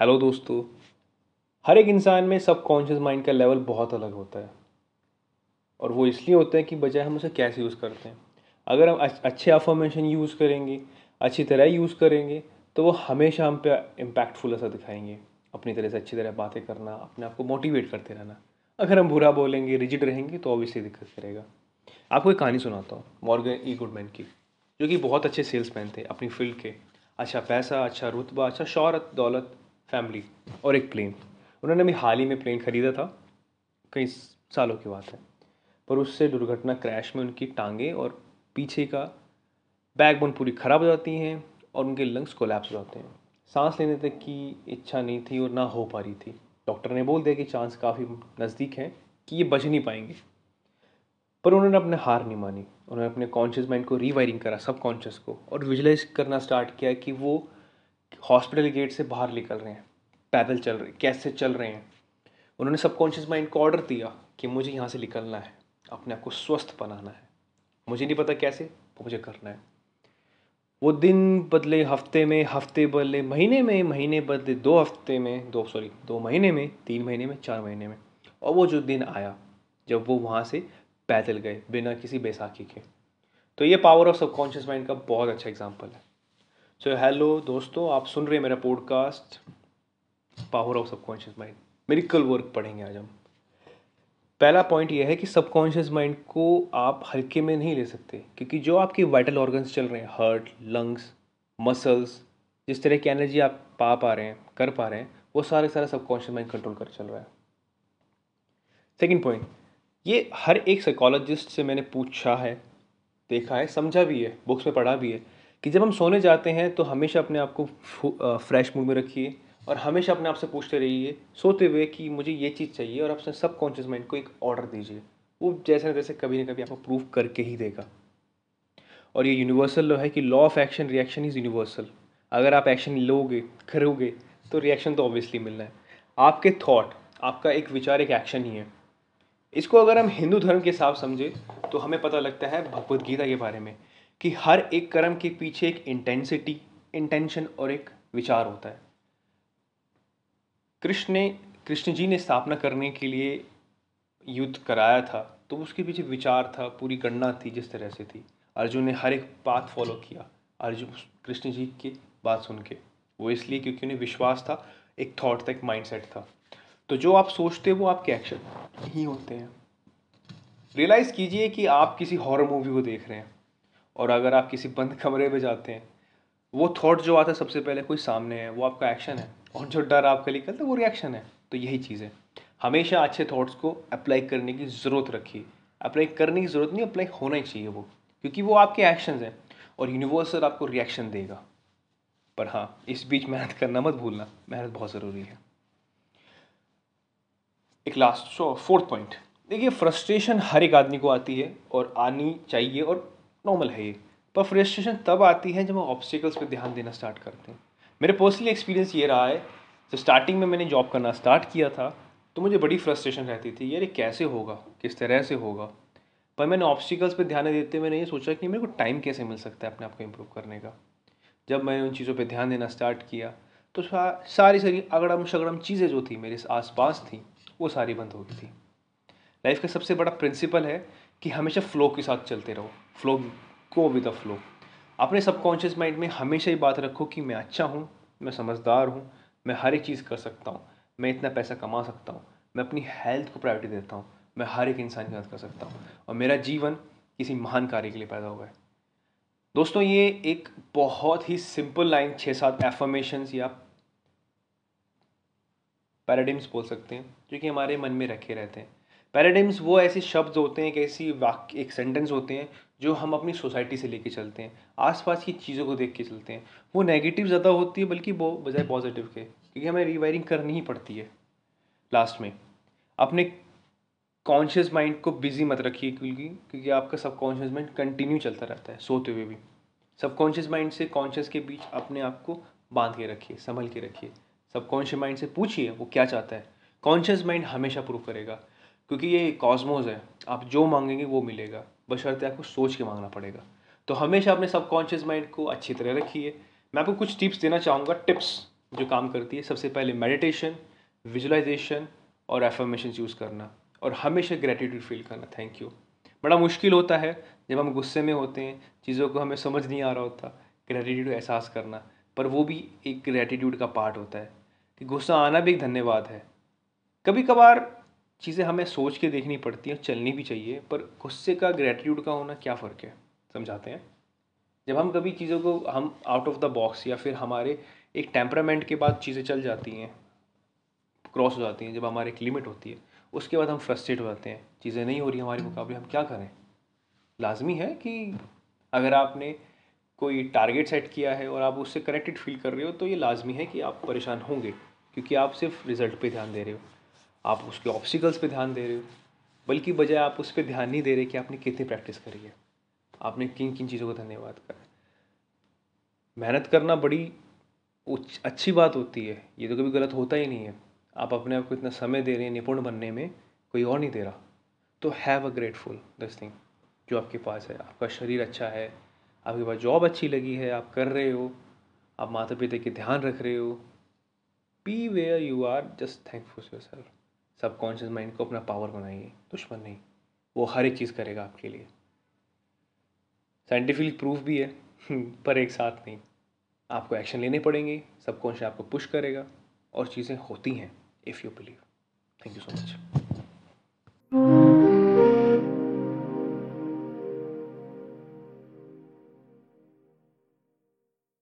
Hello दोस्तों। हर एक इंसान में सब कॉन्शियस माइंड का लेवल बहुत अलग होता है। और वो इसलिए होता है कि बजाय हम उसे कैसे यूज़ करते हैं। अगर हम अच्छे अफॉर्मेशन यूज़ करेंगे, अच्छी तरह यूज़ करेंगे तो वो हमेशा हम पे इम्पैक्टफुल ऐसा दिखाएँगे। अपनी तरह से अच्छी तरह बातें करना, अपने आप को मोटिवेट करते रहना। अगर हम बुरा बोलेंगे रिजिड रहेंगे तो ऑब्वियसली दिक्कत करेगा। आपको एक कहानी सुनाता हूँ मॉर्गन ई गुडमैन की, जो कि बहुत अच्छे सेल्समैन थे अपनी फ़ील्ड के। अच्छा पैसा अच्छा रुतबा अच्छा शहरत, दौलत। फैमिली और एक प्लेन उन्होंने अभी हाल ही में प्लेन ख़रीदा था, कई सालों की बात है, पर उससे दुर्घटना क्रैश में उनकी टांगे और पीछे का बैकबोन पूरी ख़राब हो जाती हैं और उनके लंग्स कोलैप्स हो जाते हैं। सांस लेने तक की इच्छा नहीं थी और ना हो पा रही थी। डॉक्टर ने बोल दिया कि चांस काफ़ी नज़दीक है कि ये बच नहीं पाएँगे। पर उन्होंने अपने हार नहीं मानी। उन्होंने अपने कॉन्शियस माइंड को रीवायरिंग करा सब कॉन्शियस को, और विजुलाइज करना स्टार्ट किया कि वो हॉस्पिटल गेट से बाहर निकल रहे हैं, पैदल चल रहे, कैसे चल रहे हैं। उन्होंने सबकॉन्शियस माइंड को ऑर्डर दिया कि मुझे यहाँ से निकलना है, अपने आप को स्वस्थ बनाना है। मुझे नहीं पता कैसे वो मुझे करना है। वो दिन बदले, हफ़्ते में, हफ़्ते बदले, महीने में, महीने बदले, दो हफ़्ते में, दो सॉरी दो महीने में, तीन महीने में, चार महीने में, और वो जो दिन आया, जब वो वहाँ से पैदल गए, बिना किसी बैसाखी के। तो ये पावर ऑफ़ सबकॉन्शियस माइंड का बहुत अच्छा एग्ज़ाम्पल है। सो हेलो दोस्तों, आप सुन रहे हैं मेरा podcast power of subconscious mind miracle work पढ़ेंगे आज हम। पहला पॉइंट यह है कि सबकॉन्शियस माइंड को आप हल्के में नहीं ले सकते, क्योंकि जो आपके वाइटल ऑर्गन्स चल रहे हैं हार्ट लंग्स मसल्स जिस तरह की एनर्जी आप पा पा रहे हैं, कर पा रहे हैं, वो सारे सारा सबकॉन्शियस माइंड कंट्रोल कर चल रहा है। सेकेंड पॉइंट ये हर एक साइकोलॉजिस्ट से मैंने पूछा है, देखा है, समझा भी है बुक्स में पढ़ा भी है कि जब हम सोने जाते हैं तो हमेशा अपने आप को फ्रेश मूड में रखिए और हमेशा अपने आप से पूछते रहिए, सोते हुए कि मुझे ये चीज़ चाहिए और अपने सब कॉन्शियस माइंड को एक ऑर्डर दीजिए। वो जैसे न जैसे कभी ना कभी आपको प्रूव करके ही देगा। और ये यूनिवर्सल लॉ है कि law of action reaction is universal अगर आप एक्शन लोगे, करोगे तो रिएक्शन तो ऑब्वियसली मिलना है। आपके थॉट आपका एक विचार, एक एक्शन ही है। इसको अगर हम हिंदू धर्म के हिसाब समझे तो हमें पता लगता है भगवत गीता के बारे में। कि हर एक कर्म के पीछे एक इंटेंसिटी इंटेंशन और एक विचार होता है। कृष्ण ने, कृष्ण जी ने स्थापना करने के लिए युद्ध कराया था तो उसके पीछे विचार था, पूरी गणना थी जिस तरह से थी। अर्जुन ने हर एक बात फॉलो किया। अर्जुन, कृष्ण जी की बात सुन के। वो इसलिए क्योंकि उन्हें विश्वास था, एक थॉट था, एक माइंडसेट था। तो जो आप सोचते हैं, वो आपके एक्शन ही होते हैं। रियलाइज़ कीजिए कि आप किसी हॉरर मूवी को देख रहे हैं। और अगर आप किसी बंद कमरे में जाते हैं, वो थॉट जो आता है सबसे पहले कोई सामने है, वो आपका एक्शन है। और जो डर आपका निकलता है, वो रिएक्शन है। तो यही चीज़ है। हमेशा अच्छे थॉट्स को अप्लाई करने की ज़रूरत रखिए। अप्लाई करने की ज़रूरत नहीं अप्लाई होना ही चाहिए वो। क्योंकि वो आपके एक्शंस हैं और यूनिवर्सल आपको रिएक्शन देगा। पर हाँ इस बीच मेहनत करना मत भूलना। मेहनत बहुत ज़रूरी है। एक लास्ट फोर्थ पॉइंट देखिए फ्रस्ट्रेशन हर एक आदमी को आती है और आनी चाहिए और नॉर्मल है ये। पर फ्रस्ट्रेशन तब आती है जब हम ऑब्स्टिकल्स पे ध्यान देना स्टार्ट करते हैं। मेरे पर्सनली एक्सपीरियंस ये रहा है, जब स्टार्टिंग में मैंने जॉब करना स्टार्ट किया था तो मुझे बड़ी फ्रस्ट्रेशन रहती थी, यार ये कैसे होगा? किस तरह से होगा? पर मैंने ऑब्स्टिकल्स पे ध्यान देते मैंने ये सोचा कि मेरे को टाइम कैसे मिल सकता है अपने आप को इम्प्रूव करने का। जब मैंने उन चीज़ों पे ध्यान देना स्टार्ट किया तो सारी सारी अगड़म शगड़म चीज़ें जो थी, मेरे आस पास थी, वो सारी बंद हो गई थी। लाइफ का सबसे बड़ा प्रिंसिपल है कि हमेशा फ्लो के साथ चलते रहो। Flow go with the flow अपने सबकॉन्शियस माइंड में हमेशा ये बात रखो कि मैं अच्छा हूँ, मैं समझदार हूँ, मैं हर एक चीज़ कर सकता हूँ, मैं इतना पैसा कमा सकता हूँ, मैं अपनी हेल्थ को प्रायोरिटी देता हूँ, मैं हर एक इंसान की मदद कर सकता हूँ। और मेरा जीवन किसी महान कार्य के लिए पैदा हुआ है दोस्तों, ये एक बहुत ही सिंपल लाइन छः सात एफर्मेशंस या पैराडिम्स बोल सकते हैं, जो कि हमारे मन में रखे रहते हैं। पैराडिम्स वो ऐसे शब्द होते हैं, एक ऐसी वाक्य, एक सेंटेंस होते हैं, जो हम अपनी सोसाइटी से लेके चलते हैं, आसपास की चीज़ों को देख के चलते हैं। वो नेगेटिव ज़्यादा होती है, बल्कि वो बजाय पॉजिटिव के, क्योंकि हमें रिवायरिंग करनी ही पड़ती है लास्ट में। अपने कॉन्शियस माइंड को बिज़ी मत रखिए, क्योंकि क्योंकि आपका सबकॉन्शियस माइंड कंटिन्यू चलता रहता है, सोते हुए भी। सबकॉन्शियस माइंड से कॉन्शियस के बीच अपने आप को बाँध के रखिए, संभल के रखिए। सबकॉन्शियस माइंड से पूछिए, वो क्या चाहता है? कॉन्शियस माइंड हमेशा प्रूव करेगा। क्योंकि ये कॉस्मोज है। आप जो मांगेंगे वो मिलेगा। बशर्ते आपको सोच के मांगना पड़ेगा। तो हमेशा अपने सबकॉन्शियस माइंड को अच्छी तरह रखिए। मैं आपको कुछ टिप्स देना चाहूँगा। टिप्स जो काम करती है। सबसे पहले मेडिटेशन विजुलाइजेशन और एफर्मेशन यूज़ करना। और हमेशा ग्रेटिट्यूड फील करना। थैंक यू बड़ा मुश्किल होता है जब हम गुस्से में होते हैं। चीज़ों को हमें समझ नहीं आ रहा होता। ग्रेटिट्यूड एहसास करना। पर वो भी एक ग्रेटिट्यूड का पार्ट होता है। कि गुस्सा आना भी एक धन्यवाद है। कभी कभार चीज़ें हमें सोच के देखनी पड़ती हैं, चलनी भी चाहिए, पर गुस्से का ग्रेटिट्यूड का होना क्या फ़र्क है? समझाते हैं? जब हम कभी चीज़ों को, हम आउट ऑफ़ द बॉक्स या फिर हमारे एक टेम्परामेंट के बाद चीज़ें चल जाती हैं क्रॉस हो जाती हैं, जब हमारे एक लिमिट होती है, उसके बाद हम फ्रस्ट्रेट हो जाते हैं, चीज़ें नहीं हो रही हमारे मुकाबले हम क्या करें? लाजमी है कि अगर आपने कोई टारगेट सेट किया है और आप उससे कनेक्टेड फील कर रहे हो तो ये लाजमी है कि आप परेशान होंगे, क्योंकि आप सिर्फ़ रिज़ल्ट पे ध्यान दे रहे हो। आप उसके ऑब्स्टिकल्स पे ध्यान दे रहे हो, बल्कि बजाय आप उस पर ध्यान नहीं दे रहे कि आपने कितनी प्रैक्टिस करी है। आपने किन किन चीज़ों को धन्यवाद करा मेहनत करना बड़ी अच्छी बात होती है। ये तो कभी गलत होता ही नहीं है। आप अपने आप को इतना समय दे रहे हैं, निपुण बनने में, कोई और नहीं दे रहा। तो have a grateful this thing जो आपके पास है। आपका शरीर अच्छा है, आपके पास जॉब अच्छी लगी है, आप कर रहे हो, आप माता पिता के ध्यान रख रहे हो। Be where you are just thankful yourself subconscious mind को अपना पावर बनाइए, दुश्मन नहीं। वो हर एक चीज़ करेगा आपके लिए। साइंटिफिक प्रूफ भी है, पर एक साथ नहीं। आपको एक्शन लेने पड़ेंगे सबकॉन्शियस आपको पुश करेगा, और चीज़ें होती हैं if you believe thank you so much.